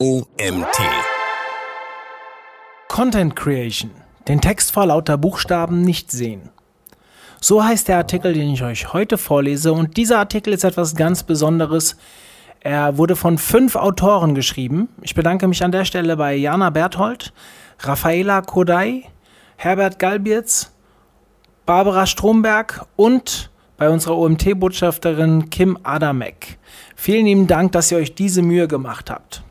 OMT. Content Creation. Den Text vor lauter Buchstaben nicht sehen. So heißt der Artikel, den ich euch heute vorlese. Und dieser Artikel ist etwas ganz Besonderes. Er wurde von fünf Autoren geschrieben. Ich bedanke mich an der Stelle bei Jana Berthold, Raffaela Kodai, Herbert Galbierz, Barbara Stromberg und bei unserer OMT-Botschafterin Kim Adamek. Vielen lieben Dank, dass ihr euch diese Mühe gemacht habt.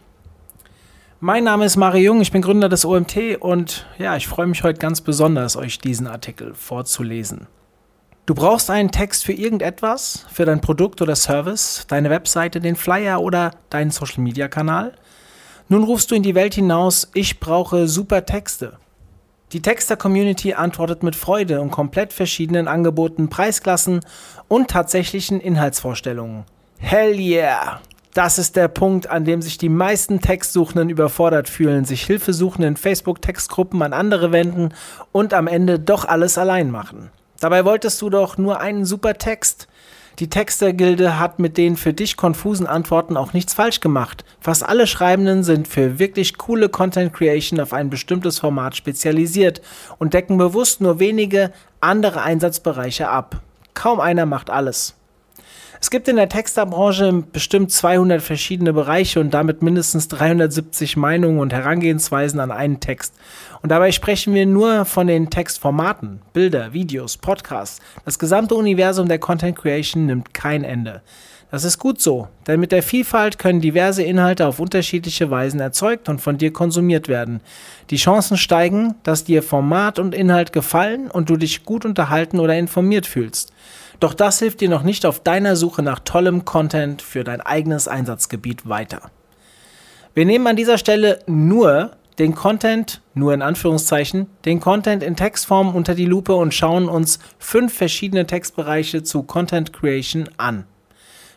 Mein Name ist Mario Jung, ich bin Gründer des OMT und ja, ich freue mich heute ganz besonders, euch diesen Artikel vorzulesen. Du brauchst einen Text für irgendetwas, für dein Produkt oder Service, deine Webseite, den Flyer oder deinen Social-Media-Kanal. Nun rufst du in die Welt hinaus, ich brauche super Texte. Die Texter-Community antwortet mit Freude und komplett verschiedenen Angeboten, Preisklassen und tatsächlichen Inhaltsvorstellungen. Hell yeah! Das ist der Punkt, an dem sich die meisten Textsuchenden überfordert fühlen, sich Hilfesuchenden in Facebook-Textgruppen an andere wenden und am Ende doch alles allein machen. Dabei wolltest du doch nur einen super Text. Die Textergilde hat mit den für dich konfusen Antworten auch nichts falsch gemacht. Fast alle Schreibenden sind für wirklich coole Content Creation auf ein bestimmtes Format spezialisiert und decken bewusst nur wenige andere Einsatzbereiche ab. Kaum einer macht alles. Es gibt in der Texterbranche bestimmt 200 verschiedene Bereiche und damit mindestens 370 Meinungen und Herangehensweisen an einen Text. Und dabei sprechen wir nur von den Textformaten, Bilder, Videos, Podcasts. Das gesamte Universum der Content Creation nimmt kein Ende. Das ist gut so, denn mit der Vielfalt können diverse Inhalte auf unterschiedliche Weisen erzeugt und von dir konsumiert werden. Die Chancen steigen, dass dir Format und Inhalt gefallen und du dich gut unterhalten oder informiert fühlst. Doch das hilft dir noch nicht auf deiner Suche nach tollem Content für dein eigenes Einsatzgebiet weiter. Wir nehmen an dieser Stelle nur den Content, nur in Anführungszeichen, den Content in Textform unter die Lupe und schauen uns fünf verschiedene Textbereiche zu Content Creation an.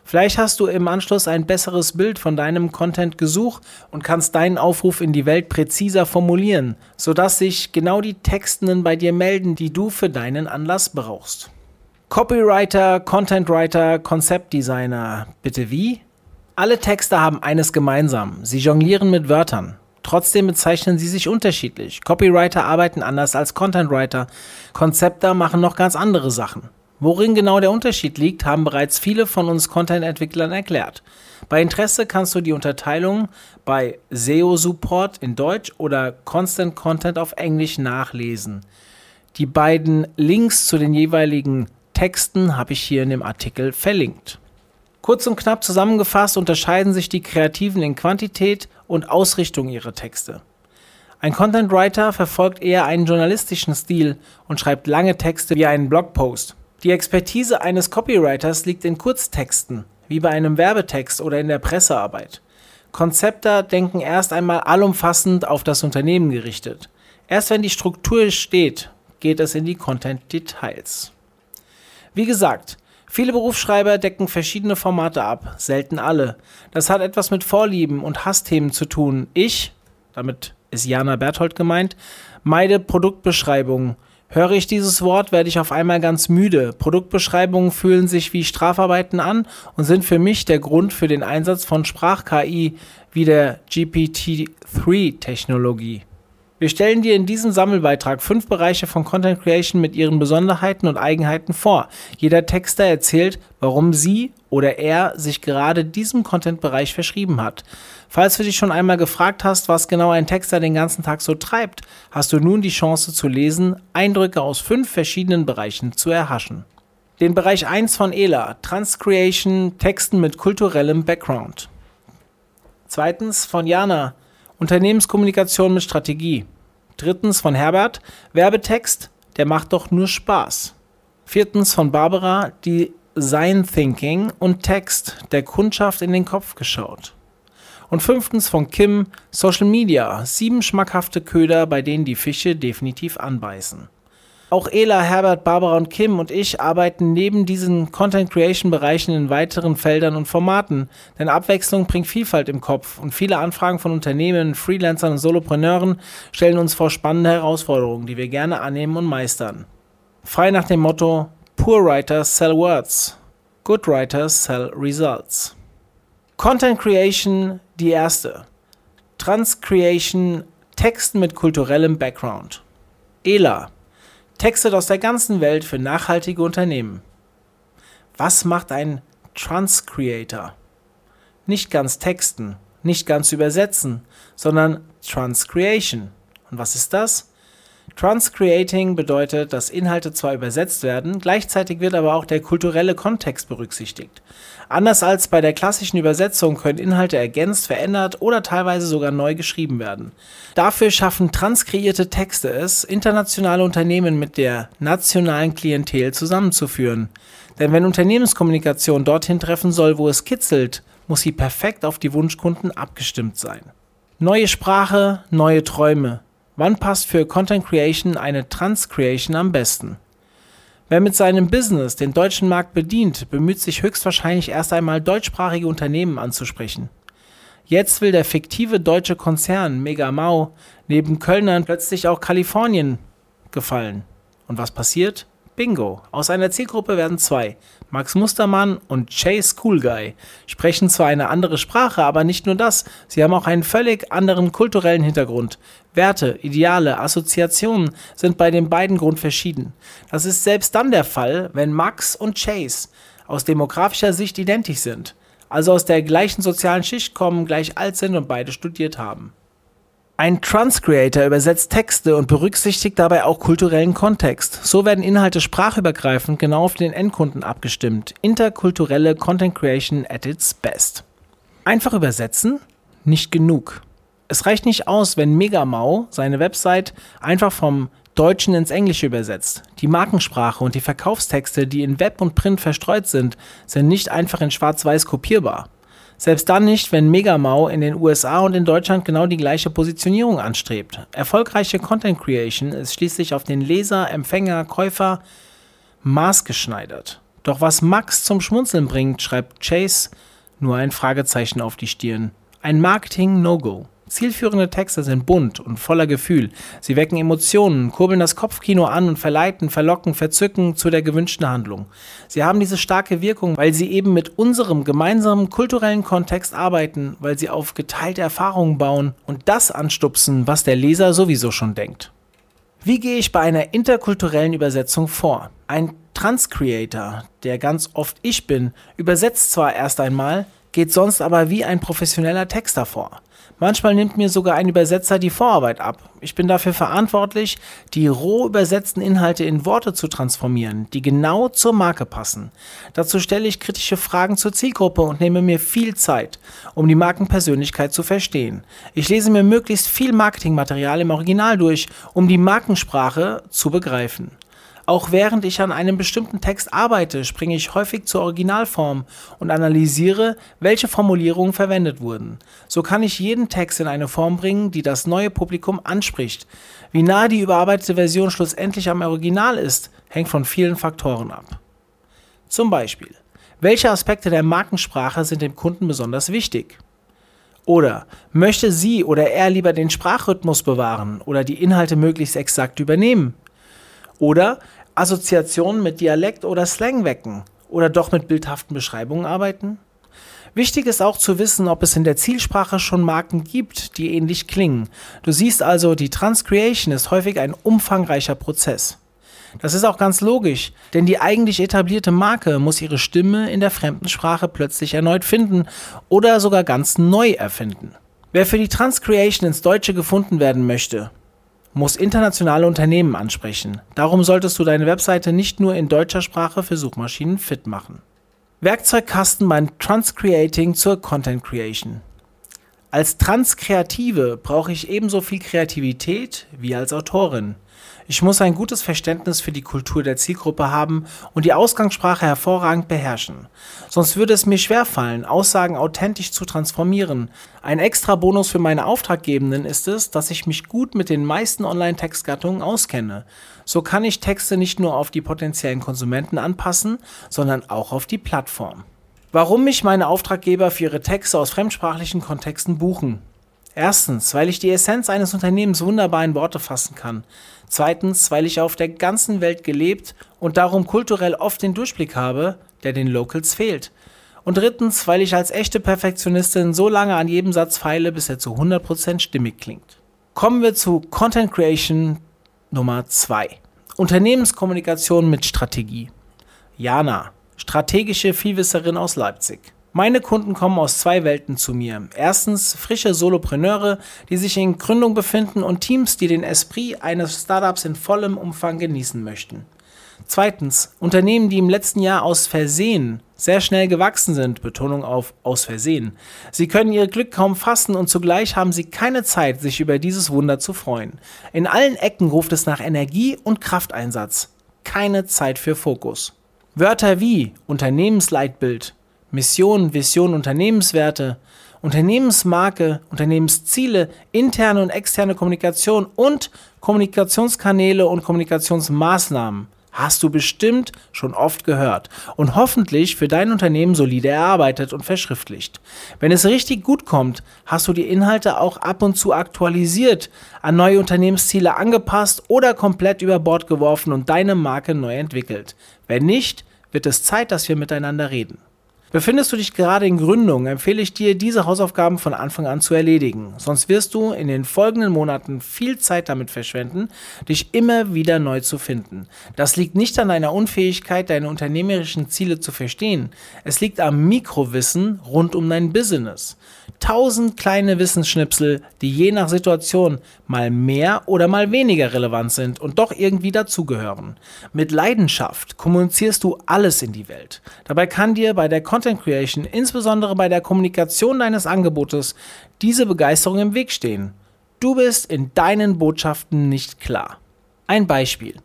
Vielleicht hast du im Anschluss ein besseres Bild von deinem Content gesucht und kannst deinen Aufruf in die Welt präziser formulieren, sodass sich genau die Textenden bei dir melden, die du für deinen Anlass brauchst. Copywriter, Contentwriter, Konzeptdesigner. Bitte wie? Alle Texte haben eines gemeinsam. Sie jonglieren mit Wörtern. Trotzdem bezeichnen sie sich unterschiedlich. Copywriter arbeiten anders als Contentwriter. Konzepter machen noch ganz andere Sachen. Worin genau der Unterschied liegt, haben bereits viele von uns Content-Entwicklern erklärt. Bei Interesse kannst du die Unterteilung bei SEO Support in Deutsch oder Constant Content auf Englisch nachlesen. Die beiden Links zu den jeweiligen Texten habe ich hier in dem Artikel verlinkt. Kurz und knapp zusammengefasst unterscheiden sich die Kreativen in Quantität und Ausrichtung ihrer Texte. Ein Content Writer verfolgt eher einen journalistischen Stil und schreibt lange Texte wie einen Blogpost. Die Expertise eines Copywriters liegt in Kurztexten, wie bei einem Werbetext oder in der Pressearbeit. Konzepter denken erst einmal allumfassend auf das Unternehmen gerichtet. Erst wenn die Struktur steht, geht es in die Content-Details. Wie gesagt, viele Berufsschreiber decken verschiedene Formate ab, selten alle. Das hat etwas mit Vorlieben und Hassthemen zu tun. Ich, damit ist Jana Berthold gemeint, meide Produktbeschreibungen. Höre ich dieses Wort, werde ich auf einmal ganz müde. Produktbeschreibungen fühlen sich wie Strafarbeiten an und sind für mich der Grund für den Einsatz von Sprach-KI wie der GPT-3-Technologie. Wir stellen dir in diesem Sammelbeitrag fünf Bereiche von Content Creation mit ihren Besonderheiten und Eigenheiten vor. Jeder Texter erzählt, warum sie oder er sich gerade diesem Content-Bereich verschrieben hat. Falls du dich schon einmal gefragt hast, was genau ein Texter den ganzen Tag so treibt, hast du nun die Chance zu lesen, Eindrücke aus fünf verschiedenen Bereichen zu erhaschen. Den Bereich 1 von ELA, Transcreation, Texten mit kulturellem Background. Zweitens von Jana, Unternehmenskommunikation mit Strategie. Drittens von Herbert, Werbetext, der macht doch nur Spaß. Viertens von Barbara, Design Thinking und Text, der Kundschaft in den Kopf geschaut. Und fünftens von Kim, Social Media, sieben schmackhafte Köder, bei denen die Fische definitiv anbeißen. Auch Ela, Herbert, Barbara und Kim und ich arbeiten neben diesen Content Creation Bereichen in weiteren Feldern und Formaten, denn Abwechslung bringt Vielfalt im Kopf und viele Anfragen von Unternehmen, Freelancern und Solopreneuren stellen uns vor spannende Herausforderungen, die wir gerne annehmen und meistern. Frei nach dem Motto Poor Writers sell words, Good Writers sell results. Content Creation die erste. Transcreation, Texten mit kulturellem Background. ELA, Texte aus der ganzen Welt für nachhaltige Unternehmen. Was macht ein Transcreator? Nicht ganz texten, nicht ganz übersetzen, sondern Transcreation. Und was ist das? Transcreating bedeutet, dass Inhalte zwar übersetzt werden, gleichzeitig wird aber auch der kulturelle Kontext berücksichtigt. Anders als bei der klassischen Übersetzung können Inhalte ergänzt, verändert oder teilweise sogar neu geschrieben werden. Dafür schaffen transkreierte Texte es, internationale Unternehmen mit der nationalen Klientel zusammenzuführen. Denn wenn Unternehmenskommunikation dorthin treffen soll, wo es kitzelt, muss sie perfekt auf die Wunschkunden abgestimmt sein. Neue Sprache, neue Träume. Wann passt für Content Creation eine Transcreation am besten? Wer mit seinem Business den deutschen Markt bedient, bemüht sich höchstwahrscheinlich erst einmal deutschsprachige Unternehmen anzusprechen. Jetzt will der fiktive deutsche Konzern Megamau neben Kölnern plötzlich auch Kalifornien gefallen. Und was passiert? Bingo. Aus einer Zielgruppe werden zwei. Max Mustermann und Chase Coolguy sprechen zwar eine andere Sprache, aber nicht nur das, sie haben auch einen völlig anderen kulturellen Hintergrund. Werte, Ideale, Assoziationen sind bei den beiden grundverschieden. Das ist selbst dann der Fall, wenn Max und Chase aus demografischer Sicht identisch sind, also aus der gleichen sozialen Schicht kommen, gleich alt sind und beide studiert haben. Ein Transcreator übersetzt Texte und berücksichtigt dabei auch kulturellen Kontext. So werden Inhalte sprachübergreifend genau auf den Endkunden abgestimmt. Interkulturelle Content Creation at its best. Einfach übersetzen? Nicht genug. Es reicht nicht aus, wenn Megamau seine Website einfach vom Deutschen ins Englische übersetzt. Die Markensprache und die Verkaufstexte, die in Web und Print verstreut sind, sind nicht einfach in Schwarz-Weiß kopierbar. Selbst dann nicht, wenn Megamau in den USA und in Deutschland genau die gleiche Positionierung anstrebt. Erfolgreiche Content Creation ist schließlich auf den Leser, Empfänger, Käufer maßgeschneidert. Doch was Max zum Schmunzeln bringt, schreibt Chase nur ein Fragezeichen auf die Stirn. Ein Marketing-No-Go. Zielführende Texte sind bunt und voller Gefühl. Sie wecken Emotionen, kurbeln das Kopfkino an und verleiten, verlocken, verzücken zu der gewünschten Handlung. Sie haben diese starke Wirkung, weil sie eben mit unserem gemeinsamen kulturellen Kontext arbeiten, weil sie auf geteilte Erfahrungen bauen und das anstupsen, was der Leser sowieso schon denkt. Wie gehe ich bei einer interkulturellen Übersetzung vor? Ein Transcreator, der ganz oft ich bin, übersetzt zwar erst einmal, geht sonst aber wie ein professioneller Texter vor. Manchmal nimmt mir sogar ein Übersetzer die Vorarbeit ab. Ich bin dafür verantwortlich, die roh übersetzten Inhalte in Worte zu transformieren, die genau zur Marke passen. Dazu stelle ich kritische Fragen zur Zielgruppe und nehme mir viel Zeit, um die Markenpersönlichkeit zu verstehen. Ich lese mir möglichst viel Marketingmaterial im Original durch, um die Markensprache zu begreifen. Auch während ich an einem bestimmten Text arbeite, springe ich häufig zur Originalform und analysiere, welche Formulierungen verwendet wurden. So kann ich jeden Text in eine Form bringen, die das neue Publikum anspricht. Wie nah die überarbeitete Version schlussendlich am Original ist, hängt von vielen Faktoren ab. Zum Beispiel, welche Aspekte der Markensprache sind dem Kunden besonders wichtig? Oder möchte sie oder er lieber den Sprachrhythmus bewahren oder die Inhalte möglichst exakt übernehmen? Oder Assoziationen mit Dialekt oder Slang wecken oder doch mit bildhaften Beschreibungen arbeiten? Wichtig ist auch zu wissen, ob es in der Zielsprache schon Marken gibt, die ähnlich klingen. Du siehst also, die Transcreation ist häufig ein umfangreicher Prozess. Das ist auch ganz logisch, denn die eigentlich etablierte Marke muss ihre Stimme in der fremden Sprache plötzlich erneut finden oder sogar ganz neu erfinden. Wer für die Transcreation ins Deutsche gefunden werden möchte, muss internationale Unternehmen ansprechen. Darum solltest du deine Webseite nicht nur in deutscher Sprache für Suchmaschinen fit machen. Werkzeugkasten beim Transcreating zur Content Creation. Als Transkreative brauche ich ebenso viel Kreativität wie als Autorin. Ich muss ein gutes Verständnis für die Kultur der Zielgruppe haben und die Ausgangssprache hervorragend beherrschen. Sonst würde es mir schwerfallen, Aussagen authentisch zu transformieren. Ein extra Bonus für meine Auftraggebenden ist es, dass ich mich gut mit den meisten Online-Textgattungen auskenne. So kann ich Texte nicht nur auf die potenziellen Konsumenten anpassen, sondern auch auf die Plattform. Warum mich meine Auftraggeber für ihre Texte aus fremdsprachlichen Kontexten buchen? Erstens, weil ich die Essenz eines Unternehmens wunderbar in Worte fassen kann. Zweitens, weil ich auf der ganzen Welt gelebt und darum kulturell oft den Durchblick habe, der den Locals fehlt. Und drittens, weil ich als echte Perfektionistin so lange an jedem Satz feile, bis er zu 100% stimmig klingt. Kommen wir zu Content Creation Nummer 2. Unternehmenskommunikation mit Strategie. Jana, strategische Vielwisserin aus Leipzig. Meine Kunden kommen aus zwei Welten zu mir. Erstens frische Solopreneure, die sich in Gründung befinden und Teams, die den Esprit eines Startups in vollem Umfang genießen möchten. Zweitens Unternehmen, die im letzten Jahr aus Versehen sehr schnell gewachsen sind, Betonung auf aus Versehen. Sie können ihr Glück kaum fassen und zugleich haben sie keine Zeit, sich über dieses Wunder zu freuen. In allen Ecken ruft es nach Energie und Krafteinsatz. Keine Zeit für Fokus. Wörter wie Unternehmensleitbild, Mission, Vision, Unternehmenswerte, Unternehmensmarke, Unternehmensziele, interne und externe Kommunikation und Kommunikationskanäle und Kommunikationsmaßnahmen hast du bestimmt schon oft gehört und hoffentlich für dein Unternehmen solide erarbeitet und verschriftlicht. Wenn es richtig gut kommt, hast du die Inhalte auch ab und zu aktualisiert, an neue Unternehmensziele angepasst oder komplett über Bord geworfen und deine Marke neu entwickelt. Wenn nicht, wird es Zeit, dass wir miteinander reden. Befindest du dich gerade in Gründung, empfehle ich dir, diese Hausaufgaben von Anfang an zu erledigen. Sonst wirst du in den folgenden Monaten viel Zeit damit verschwenden, dich immer wieder neu zu finden. Das liegt nicht an deiner Unfähigkeit, deine unternehmerischen Ziele zu verstehen. Es liegt am Mikrowissen rund um dein Business. Tausend kleine Wissensschnipsel, die je nach Situation mal mehr oder mal weniger relevant sind und doch irgendwie dazugehören. Mit Leidenschaft kommunizierst du alles in die Welt. Dabei kann dir bei der Content Creation, insbesondere bei der Kommunikation deines Angebotes, diese Begeisterung im Weg stehen. Du bist in deinen Botschaften nicht klar. Ein Beispiel.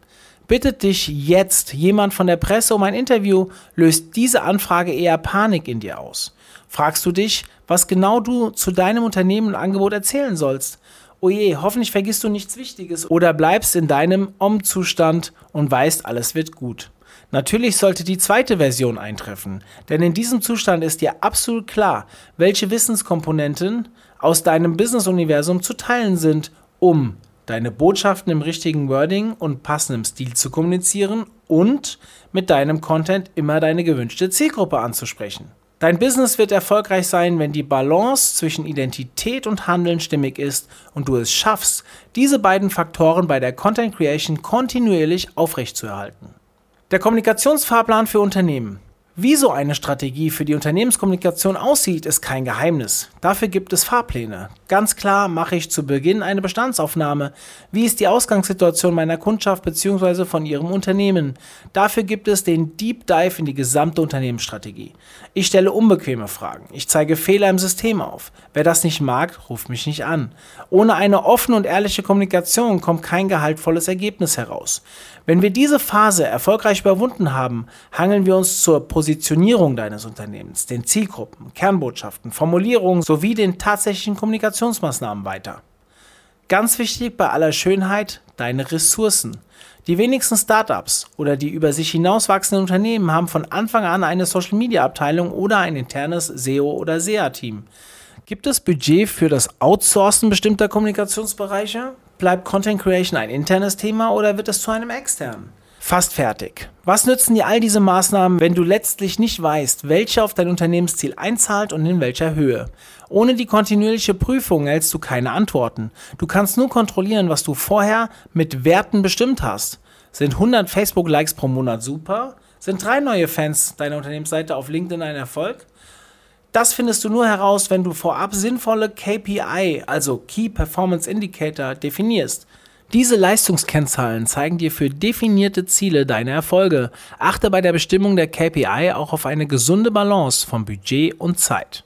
Bittet dich jetzt jemand von der Presse um ein Interview, löst diese Anfrage eher Panik in dir aus. Fragst du dich, was genau du zu deinem Unternehmen und Angebot erzählen sollst? Oje, hoffentlich vergisst du nichts Wichtiges oder bleibst in deinem Om-Zustand und weißt, alles wird gut. Natürlich sollte die zweite Version eintreffen, denn in diesem Zustand ist dir absolut klar, welche Wissenskomponenten aus deinem Business-Universum zu teilen sind, um deine Botschaften im richtigen Wording und passendem Stil zu kommunizieren und mit deinem Content immer deine gewünschte Zielgruppe anzusprechen. Dein Business wird erfolgreich sein, wenn die Balance zwischen Identität und Handeln stimmig ist und du es schaffst, diese beiden Faktoren bei der Content Creation kontinuierlich aufrechtzuerhalten. Der Kommunikationsfahrplan für Unternehmen. Wie so eine Strategie für die Unternehmenskommunikation aussieht, ist kein Geheimnis. Dafür gibt es Fahrpläne. Ganz klar mache ich zu Beginn eine Bestandsaufnahme. Wie ist die Ausgangssituation meiner Kundschaft bzw. von ihrem Unternehmen? Dafür gibt es den Deep Dive in die gesamte Unternehmensstrategie. Ich stelle unbequeme Fragen. Ich zeige Fehler im System auf. Wer das nicht mag, ruft mich nicht an. Ohne eine offene und ehrliche Kommunikation kommt kein gehaltvolles Ergebnis heraus. Wenn wir diese Phase erfolgreich überwunden haben, hangeln wir uns zur Positionierung deines Unternehmens, den Zielgruppen, Kernbotschaften, Formulierungen sowie den tatsächlichen Kommunikationsmaßnahmen weiter. Ganz wichtig bei aller Schönheit, deine Ressourcen. Die wenigsten Startups oder die über sich hinaus wachsenden Unternehmen haben von Anfang an eine Social Media Abteilung oder ein internes SEO oder SEA Team. Gibt es Budget für das Outsourcen bestimmter Kommunikationsbereiche? Bleibt Content Creation ein internes Thema oder wird es zu einem externen? Fast fertig. Was nützen dir all diese Maßnahmen, wenn du letztlich nicht weißt, welche auf dein Unternehmensziel einzahlt und in welcher Höhe? Ohne die kontinuierliche Prüfung hältst du keine Antworten. Du kannst nur kontrollieren, was du vorher mit Werten bestimmt hast. Sind 100 Facebook-Likes pro Monat super? Sind drei neue Fans deiner Unternehmensseite auf LinkedIn ein Erfolg? Das findest du nur heraus, wenn du vorab sinnvolle KPI, also Key Performance Indicator, definierst. Diese Leistungskennzahlen zeigen dir für definierte Ziele deine Erfolge. Achte bei der Bestimmung der KPI auch auf eine gesunde Balance von Budget und Zeit.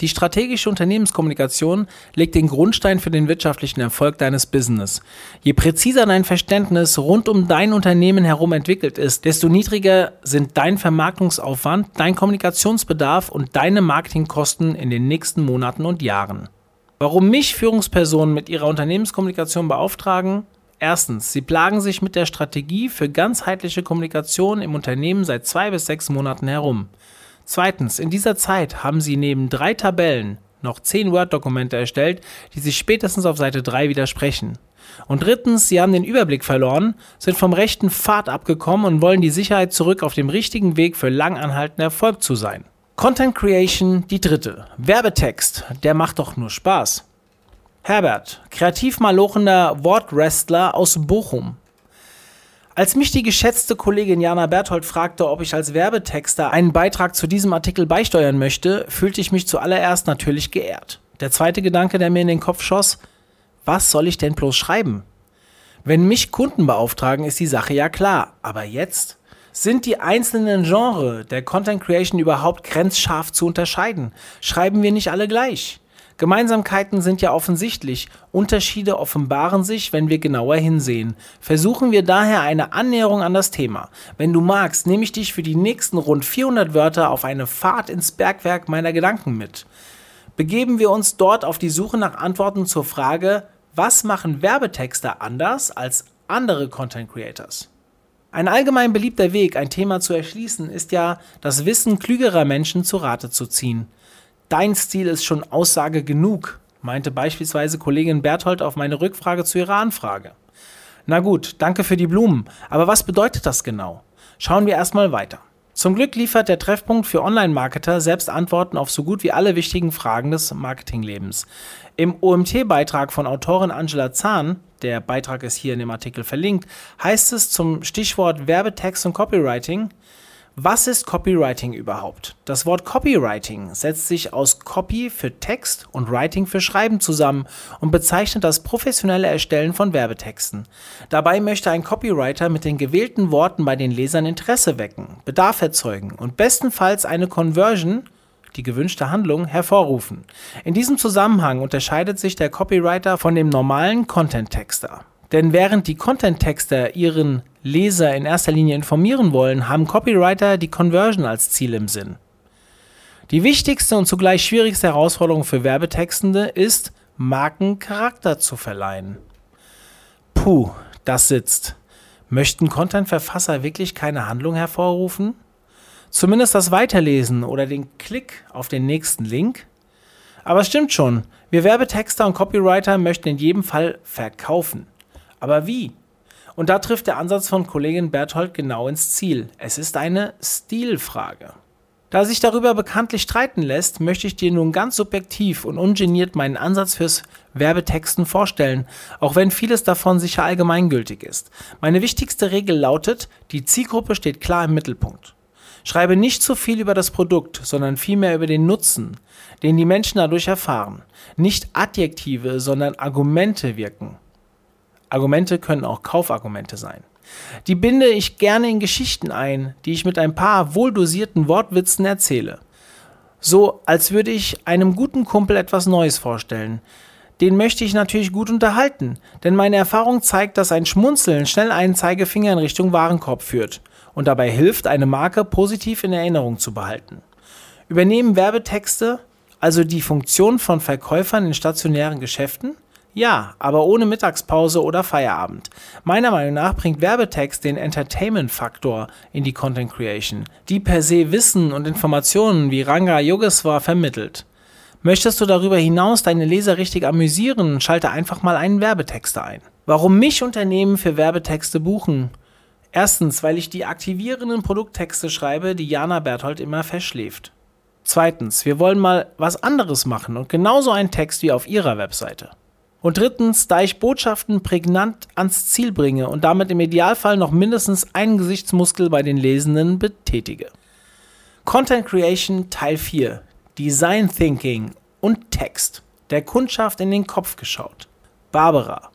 Die strategische Unternehmenskommunikation legt den Grundstein für den wirtschaftlichen Erfolg deines Business. Je präziser dein Verständnis rund um dein Unternehmen herum entwickelt ist, desto niedriger sind dein Vermarktungsaufwand, dein Kommunikationsbedarf und deine Marketingkosten in den nächsten Monaten und Jahren. Warum mich Führungspersonen mit ihrer Unternehmenskommunikation beauftragen? Erstens, sie plagen sich mit der Strategie für ganzheitliche Kommunikation im Unternehmen seit zwei bis sechs Monaten herum. Zweitens, in dieser Zeit haben sie neben drei Tabellen noch zehn Word-Dokumente erstellt, die sich spätestens auf Seite 3 widersprechen. Und drittens, sie haben den Überblick verloren, sind vom rechten Pfad abgekommen und wollen die Sicherheit zurück auf dem richtigen Weg für langanhaltenden Erfolg zu sein. Content Creation, die dritte. Werbetext, der macht doch nur Spaß. Herbert, kreativ malochender Wortwrestler aus Bochum. Als mich die geschätzte Kollegin Jana Berthold fragte, ob ich als Werbetexter einen Beitrag zu diesem Artikel beisteuern möchte, fühlte ich mich zuallererst natürlich geehrt. Der zweite Gedanke, der mir in den Kopf schoss, was soll ich denn bloß schreiben? Wenn mich Kunden beauftragen, ist die Sache ja klar. Aber jetzt? Sind die einzelnen Genres der Content Creation überhaupt grenzscharf zu unterscheiden? Schreiben wir nicht alle gleich? Gemeinsamkeiten sind ja offensichtlich, Unterschiede offenbaren sich, wenn wir genauer hinsehen. Versuchen wir daher eine Annäherung an das Thema. Wenn du magst, nehme ich dich für die nächsten rund 400 Wörter auf eine Fahrt ins Bergwerk meiner Gedanken mit. Begeben wir uns dort auf die Suche nach Antworten zur Frage, was machen Werbetexter anders als andere Content Creators? Ein allgemein beliebter Weg, ein Thema zu erschließen, ist ja, das Wissen klügerer Menschen zu Rate zu ziehen. Dein Stil ist schon Aussage genug, meinte beispielsweise Kollegin Berthold auf meine Rückfrage zu ihrer Anfrage. Na gut, danke für die Blumen, aber was bedeutet das genau? Schauen wir erstmal weiter. Zum Glück liefert der Treffpunkt für Online-Marketer selbst Antworten auf so gut wie alle wichtigen Fragen des Marketinglebens. Im OMT-Beitrag von Autorin Angela Zahn, der Beitrag ist hier in dem Artikel verlinkt, heißt es zum Stichwort Werbetext und Copywriting, was ist Copywriting überhaupt? Das Wort Copywriting setzt sich aus Copy für Text und Writing für Schreiben zusammen und bezeichnet das professionelle Erstellen von Werbetexten. Dabei möchte ein Copywriter mit den gewählten Worten bei den Lesern Interesse wecken, Bedarf erzeugen und bestenfalls eine Conversion, die gewünschte Handlung, hervorrufen. In diesem Zusammenhang unterscheidet sich der Copywriter von dem normalen Content-Texter. Denn während die Content-Texter ihren Leser in erster Linie informieren wollen, haben Copywriter die Conversion als Ziel im Sinn. Die wichtigste und zugleich schwierigste Herausforderung für Werbetextende ist, Marken Charakter zu verleihen. Puh, das sitzt. Möchten Content-Verfasser wirklich keine Handlung hervorrufen? Zumindest das Weiterlesen oder den Klick auf den nächsten Link? Aber es stimmt schon, wir Werbetexter und Copywriter möchten in jedem Fall verkaufen. Aber wie? Und da trifft der Ansatz von Kollegin Berthold genau ins Ziel. Es ist eine Stilfrage. Da sich darüber bekanntlich streiten lässt, möchte ich dir nun ganz subjektiv und ungeniert meinen Ansatz fürs Werbetexten vorstellen, auch wenn vieles davon sicher allgemeingültig ist. Meine wichtigste Regel lautet, die Zielgruppe steht klar im Mittelpunkt. Schreibe nicht zu viel über das Produkt, sondern vielmehr über den Nutzen, den die Menschen dadurch erfahren. Nicht Adjektive, sondern Argumente wirken. Argumente können auch Kaufargumente sein. Die binde ich gerne in Geschichten ein, die ich mit ein paar wohldosierten Wortwitzen erzähle. So, als würde ich einem guten Kumpel etwas Neues vorstellen. Den möchte ich natürlich gut unterhalten, denn meine Erfahrung zeigt, dass ein Schmunzeln schnell einen Zeigefinger in Richtung Warenkorb führt und dabei hilft, eine Marke positiv in Erinnerung zu behalten. Übernehmen Werbetexte also die Funktion von Verkäufern in stationären Geschäften? Ja, aber ohne Mittagspause oder Feierabend. Meiner Meinung nach bringt Werbetext den Entertainment-Faktor in die Content Creation, die per se Wissen und Informationen wie Ranga Yogeshwar vermittelt. Möchtest du darüber hinaus deine Leser richtig amüsieren, schalte einfach mal einen Werbetexter ein. Warum mich Unternehmen für Werbetexte buchen? Erstens, weil ich die aktivierenden Produkttexte schreibe, die Jana Berthold immer verschläft. Zweitens, wir wollen mal was anderes machen und genauso einen Text wie auf ihrer Webseite. Und drittens, da ich Botschaften prägnant ans Ziel bringe und damit im Idealfall noch mindestens einen Gesichtsmuskel bei den Lesenden betätige. Content Creation Teil 4. Design Thinking und Text. Der Kundschaft in den Kopf geschaut. Barbara.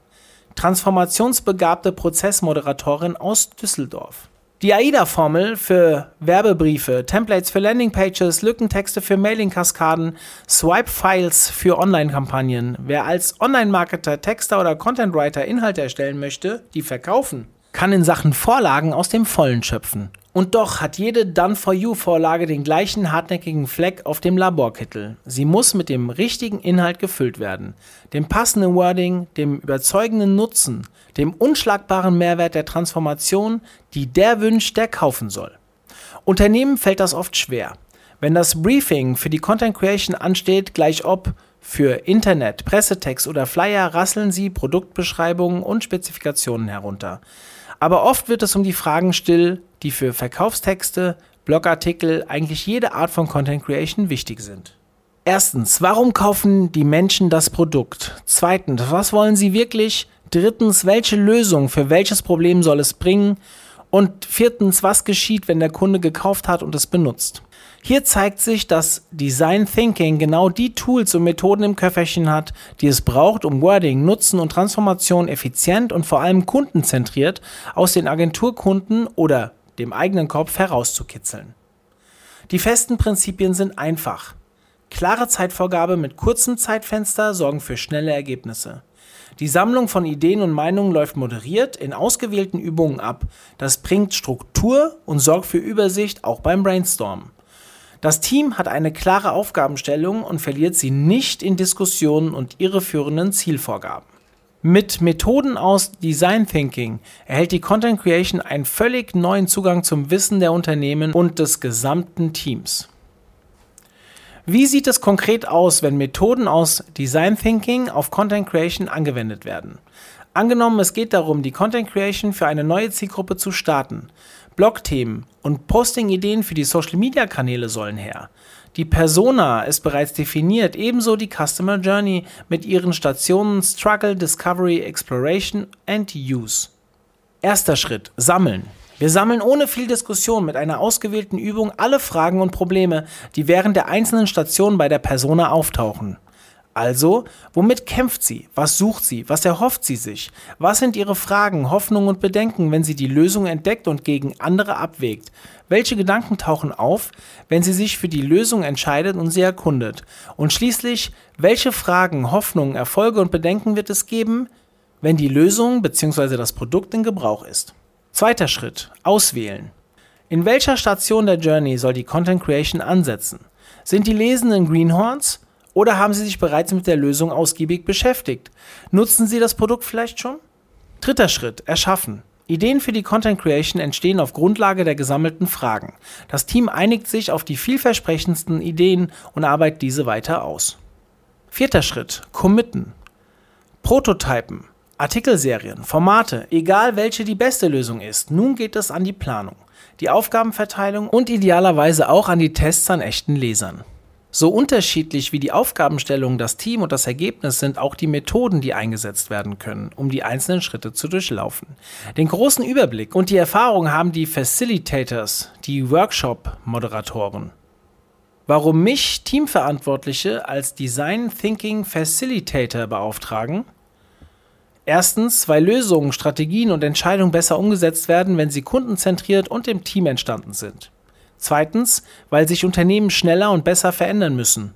Transformationsbegabte Prozessmoderatorin aus Düsseldorf. Die AIDA-Formel für Werbebriefe, Templates für Landingpages, Lückentexte für Mailing-Kaskaden, Swipe-Files für Online-Kampagnen. Wer als Online-Marketer, Texter oder Content-Writer Inhalte erstellen möchte, die verkaufen, kann in Sachen Vorlagen aus dem Vollen schöpfen. Und doch hat jede Done-for-You-Vorlage den gleichen hartnäckigen Fleck auf dem Laborkittel. Sie muss mit dem richtigen Inhalt gefüllt werden, dem passenden Wording, dem überzeugenden Nutzen, dem unschlagbaren Mehrwert der Transformation, die der wünscht, der kaufen soll. Unternehmen fällt das oft schwer. Wenn das Briefing für die Content Creation ansteht, gleich ob für Internet, Pressetext oder Flyer, rasseln sie Produktbeschreibungen und Spezifikationen herunter. Aber oft wird es um die Fragen still, die für Verkaufstexte, Blogartikel, eigentlich jede Art von Content Creation wichtig sind. Erstens, warum kaufen die Menschen das Produkt? Zweitens, was wollen sie wirklich? Drittens, welche Lösung für welches Problem soll es bringen? Und viertens, was geschieht, wenn der Kunde gekauft hat und es benutzt? Hier zeigt sich, dass Design Thinking genau die Tools und Methoden im Köfferchen hat, die es braucht, um Wording, Nutzen und Transformation effizient und vor allem kundenzentriert aus den Agenturkunden oder dem eigenen Kopf herauszukitzeln. Die festen Prinzipien sind einfach. Klare Zeitvorgabe mit kurzem Zeitfenster sorgen für schnelle Ergebnisse. Die Sammlung von Ideen und Meinungen läuft moderiert in ausgewählten Übungen ab. Das bringt Struktur und sorgt für Übersicht auch beim Brainstormen. Das Team hat eine klare Aufgabenstellung und verliert sie nicht in Diskussionen und irreführenden Zielvorgaben. Mit Methoden aus Design Thinking erhält die Content Creation einen völlig neuen Zugang zum Wissen der Unternehmen und des gesamten Teams. Wie sieht es konkret aus, wenn Methoden aus Design Thinking auf Content Creation angewendet werden? Angenommen, es geht darum, die Content Creation für eine neue Zielgruppe zu starten. Blogthemen und Posting-Ideen für die Social-Media-Kanäle sollen her. Die Persona ist bereits definiert, ebenso die Customer Journey mit ihren Stationen Struggle, Discovery, Exploration and Use. Erster Schritt, sammeln. Wir sammeln ohne viel Diskussion mit einer ausgewählten Übung alle Fragen und Probleme, die während der einzelnen Stationen bei der Persona auftauchen. Also, womit kämpft sie? Was sucht sie? Was erhofft sie sich? Was sind ihre Fragen, Hoffnungen und Bedenken, wenn sie die Lösung entdeckt und gegen andere abwägt? Welche Gedanken tauchen auf, wenn sie sich für die Lösung entscheidet und sie erkundet? Und schließlich, welche Fragen, Hoffnungen, Erfolge und Bedenken wird es geben, wenn die Lösung bzw. das Produkt in Gebrauch ist? Zweiter Schritt, auswählen. In welcher Station der Journey soll die Content Creation ansetzen? Sind die Lesenden Greenhorns? Oder haben Sie sich bereits mit der Lösung ausgiebig beschäftigt? Nutzen Sie das Produkt vielleicht schon? Dritter Schritt, erschaffen. Ideen für die Content Creation entstehen auf Grundlage der gesammelten Fragen. Das Team einigt sich auf die vielversprechendsten Ideen und arbeitet diese weiter aus. Vierter Schritt, committen. Prototypen. Artikelserien, Formate, egal welche die beste Lösung ist. Nun geht es an die Planung, die Aufgabenverteilung und idealerweise auch an die Tests an echten Lesern. So unterschiedlich wie die Aufgabenstellung, das Team und das Ergebnis sind auch die Methoden, die eingesetzt werden können, um die einzelnen Schritte zu durchlaufen. Den großen Überblick und die Erfahrung haben die Facilitators, die Workshop-Moderatoren. Warum mich Teamverantwortliche als Design Thinking Facilitator beauftragen? Erstens, weil Lösungen, Strategien und Entscheidungen besser umgesetzt werden, wenn sie kundenzentriert und im Team entstanden sind. Zweitens, weil sich Unternehmen schneller und besser verändern müssen.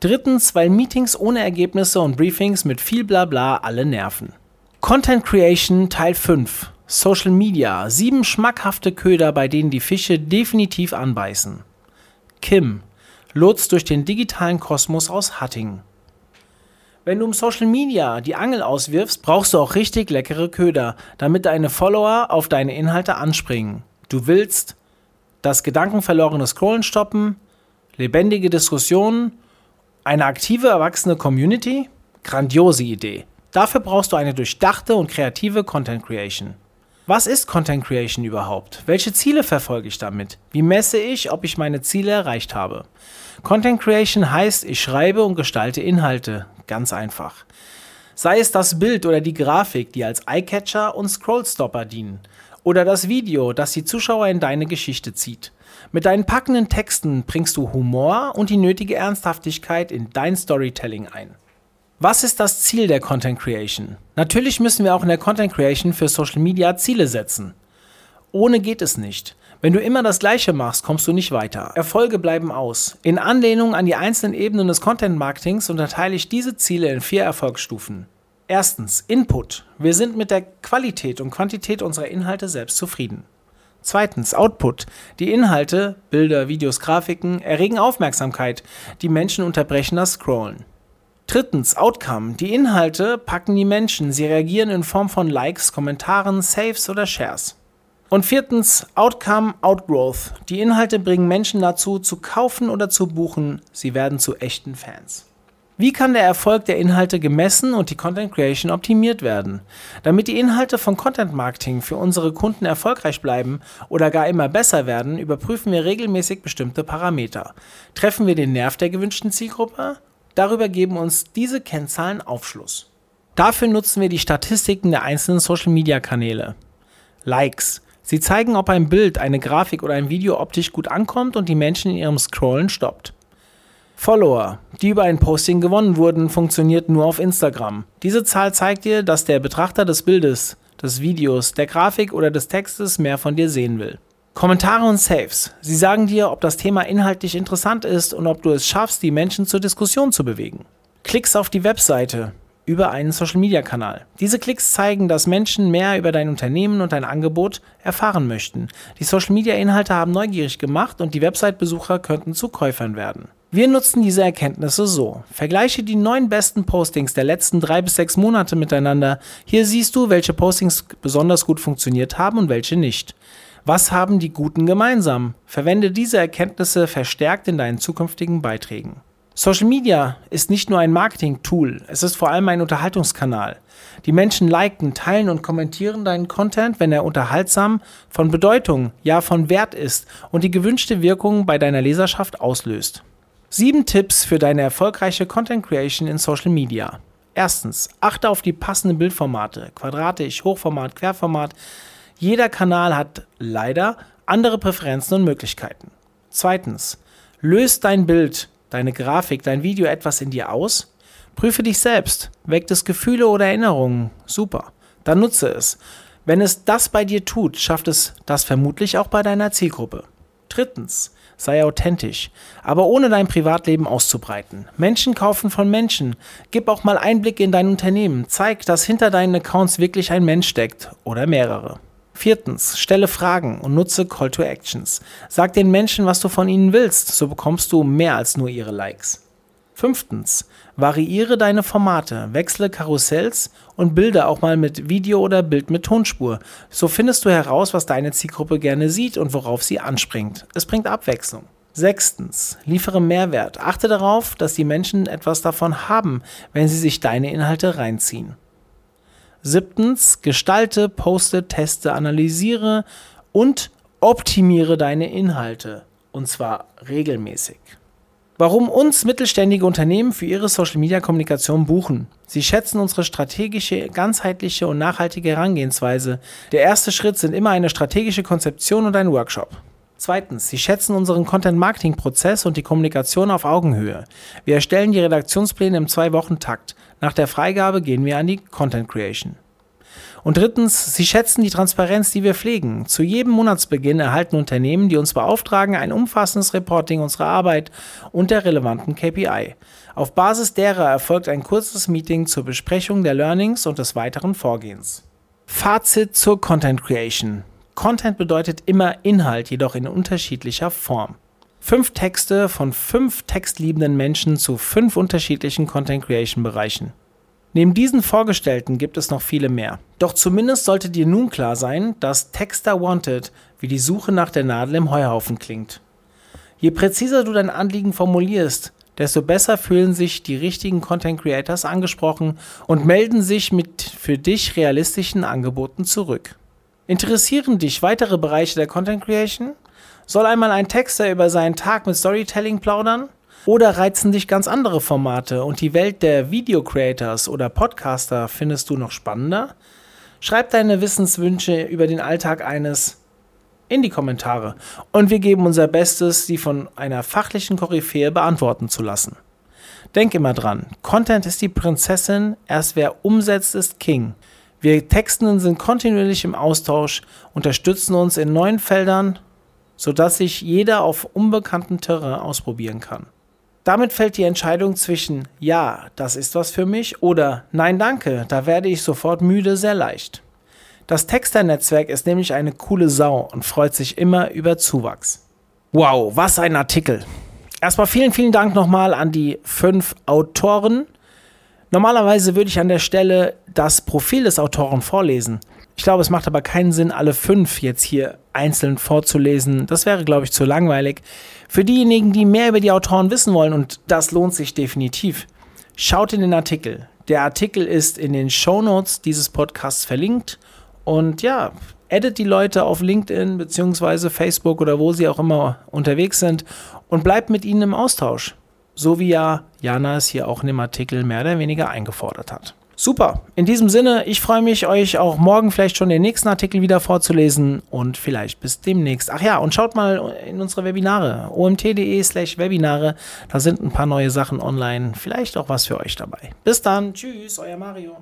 Drittens, weil Meetings ohne Ergebnisse und Briefings mit viel Blabla alle nerven. Content Creation Teil 5. Social Media. Sieben schmackhafte Köder, bei denen die Fische definitiv anbeißen. Kim. Lotst durch den digitalen Kosmos aus Hattingen. Wenn du im Social Media die Angel auswirfst, brauchst du auch richtig leckere Köder, damit deine Follower auf deine Inhalte anspringen. Du willst das gedankenverlorene Scrollen stoppen, lebendige Diskussionen, eine aktive erwachsene Community? Grandiose Idee. Dafür brauchst du eine durchdachte und kreative Content Creation. Was ist Content Creation überhaupt? Welche Ziele verfolge ich damit? Wie messe ich, ob ich meine Ziele erreicht habe? Content Creation heißt, ich schreibe und gestalte Inhalte. Ganz einfach. Sei es das Bild oder die Grafik, die als Eyecatcher und Scrollstopper dienen. Oder das Video, das die Zuschauer in deine Geschichte zieht. Mit deinen packenden Texten bringst du Humor und die nötige Ernsthaftigkeit in dein Storytelling ein. Was ist das Ziel der Content Creation? Natürlich müssen wir auch in der Content Creation für Social Media Ziele setzen. Ohne geht es nicht. Wenn du immer das Gleiche machst, kommst du nicht weiter. Erfolge bleiben aus. In Anlehnung an die einzelnen Ebenen des Content Marketings unterteile ich diese Ziele in vier Erfolgsstufen. Erstens, Input. Wir sind mit der Qualität und Quantität unserer Inhalte selbst zufrieden. Zweitens, Output. Die Inhalte, Bilder, Videos, Grafiken erregen Aufmerksamkeit. Die Menschen unterbrechen das Scrollen. Drittens, Outcome. Die Inhalte packen die Menschen. Sie reagieren in Form von Likes, Kommentaren, Saves oder Shares. Und viertens, Outcome, Outgrowth. Die Inhalte bringen Menschen dazu, zu kaufen oder zu buchen. Sie werden zu echten Fans. Wie kann der Erfolg der Inhalte gemessen und die Content Creation optimiert werden? Damit die Inhalte von Content Marketing für unsere Kunden erfolgreich bleiben oder gar immer besser werden, überprüfen wir regelmäßig bestimmte Parameter. Treffen wir den Nerv der gewünschten Zielgruppe? Darüber geben uns diese Kennzahlen Aufschluss. Dafür nutzen wir die Statistiken der einzelnen Social Media Kanäle. Likes. Sie zeigen, ob ein Bild, eine Grafik oder ein Video optisch gut ankommt und die Menschen in ihrem Scrollen stoppt. Follower, die über ein Posting gewonnen wurden, funktioniert nur auf Instagram. Diese Zahl zeigt dir, dass der Betrachter des Bildes, des Videos, der Grafik oder des Textes mehr von dir sehen will. Kommentare und Saves. Sie sagen dir, ob das Thema inhaltlich interessant ist und ob du es schaffst, die Menschen zur Diskussion zu bewegen. Klicks auf die Webseite über einen Social-Media-Kanal. Diese Klicks zeigen, dass Menschen mehr über dein Unternehmen und dein Angebot erfahren möchten. Die Social-Media-Inhalte haben neugierig gemacht und die Website-Besucher könnten zu Käufern werden. Wir nutzen diese Erkenntnisse so. Vergleiche die neun besten Postings der letzten drei bis sechs Monate miteinander. Hier siehst du, welche Postings besonders gut funktioniert haben und welche nicht. Was haben die Guten gemeinsam? Verwende diese Erkenntnisse verstärkt in deinen zukünftigen Beiträgen. Social Media ist nicht nur ein Marketing-Tool, es ist vor allem ein Unterhaltungskanal. Die Menschen liken, teilen und kommentieren deinen Content, wenn er unterhaltsam, von Bedeutung, ja von Wert ist und die gewünschte Wirkung bei deiner Leserschaft auslöst. Sieben Tipps für deine erfolgreiche Content Creation in Social Media. Erstens, achte auf die passenden Bildformate, quadratisch, Hochformat, Querformat. Jeder Kanal hat leider andere Präferenzen und Möglichkeiten. Zweitens, löst dein Bild, deine Grafik, dein Video etwas in dir aus? Prüfe dich selbst. Weckt es Gefühle oder Erinnerungen? Super. Dann nutze es. Wenn es das bei dir tut, schafft es das vermutlich auch bei deiner Zielgruppe. Drittens, sei authentisch, aber ohne dein Privatleben auszubreiten. Menschen kaufen von Menschen. Gib auch mal Einblicke in dein Unternehmen. Zeig, dass hinter deinen Accounts wirklich ein Mensch steckt oder mehrere. Viertens, stelle Fragen und nutze Call to Actions. Sag den Menschen, was du von ihnen willst, so bekommst du mehr als nur ihre Likes. Fünftens, variiere deine Formate, wechsle Karussells und Bilder auch mal mit Video oder Bild mit Tonspur. So findest du heraus, was deine Zielgruppe gerne sieht und worauf sie anspringt. Es bringt Abwechslung. Sechstens, liefere Mehrwert. Achte darauf, dass die Menschen etwas davon haben, wenn sie sich deine Inhalte reinziehen. Siebtens, gestalte, poste, teste, analysiere und optimiere deine Inhalte. Und zwar regelmäßig. Warum uns mittelständige Unternehmen für ihre Social-Media-Kommunikation buchen? Sie schätzen unsere strategische, ganzheitliche und nachhaltige Herangehensweise. Der erste Schritt sind immer eine strategische Konzeption und ein Workshop. Zweitens, Sie schätzen unseren Content-Marketing-Prozess und die Kommunikation auf Augenhöhe. Wir erstellen die Redaktionspläne im Zwei-Wochen-Takt. Nach der Freigabe gehen wir an die Content Creation. Und drittens, sie schätzen die Transparenz, die wir pflegen. Zu jedem Monatsbeginn erhalten Unternehmen, die uns beauftragen, ein umfassendes Reporting unserer Arbeit und der relevanten KPI. Auf Basis derer erfolgt ein kurzes Meeting zur Besprechung der Learnings und des weiteren Vorgehens. Fazit zur Content Creation. Content bedeutet immer Inhalt, jedoch in unterschiedlicher Form. Fünf Texte von fünf textliebenden Menschen zu fünf unterschiedlichen Content Creation Bereichen. Neben diesen vorgestellten gibt es noch viele mehr. Doch zumindest sollte dir nun klar sein, dass Texter Wanted wie die Suche nach der Nadel im Heuhaufen klingt. Je präziser du dein Anliegen formulierst, desto besser fühlen sich die richtigen Content Creators angesprochen und melden sich mit für dich realistischen Angeboten zurück. Interessieren dich weitere Bereiche der Content Creation? Soll einmal ein Texter über seinen Tag mit Storytelling plaudern? Oder reizen dich ganz andere Formate und die Welt der Video-Creators oder Podcaster findest du noch spannender? Schreib deine Wissenswünsche über den Alltag eines in die Kommentare und wir geben unser Bestes, sie von einer fachlichen Koryphäe beantworten zu lassen. Denk immer dran, Content ist die Prinzessin, erst wer umsetzt, ist King. Wir Textenden sind kontinuierlich im Austausch, unterstützen uns in neuen Feldern, sodass sich jeder auf unbekannten Terrain ausprobieren kann. Damit fällt die Entscheidung zwischen Ja, das ist was für mich oder Nein, danke, da werde ich sofort müde sehr leicht. Das Texter-Netzwerk ist nämlich eine coole Sau und freut sich immer über Zuwachs. Wow, was ein Artikel. Erstmal vielen, vielen Dank nochmal an die fünf Autoren. Normalerweise würde ich an der Stelle das Profil des Autoren vorlesen. Ich glaube, es macht aber keinen Sinn, alle fünf jetzt hier einzeln vorzulesen. Das wäre, glaube ich, zu langweilig. Für diejenigen, die mehr über die Autoren wissen wollen, und das lohnt sich definitiv, schaut in den Artikel. Der Artikel ist in den Show Notes dieses Podcasts verlinkt. Und ja, addet die Leute auf LinkedIn bzw. Facebook oder wo sie auch immer unterwegs sind und bleibt mit ihnen im Austausch. So wie ja Jana es hier auch in dem Artikel mehr oder weniger eingefordert hat. Super. In diesem Sinne, ich freue mich, euch auch morgen vielleicht schon den nächsten Artikel wieder vorzulesen und vielleicht bis demnächst. Ach ja, und schaut mal in unsere Webinare, omt.de slash Webinare. Da sind ein paar neue Sachen online. Vielleicht auch was für euch dabei. Bis dann. Tschüss, euer Mario.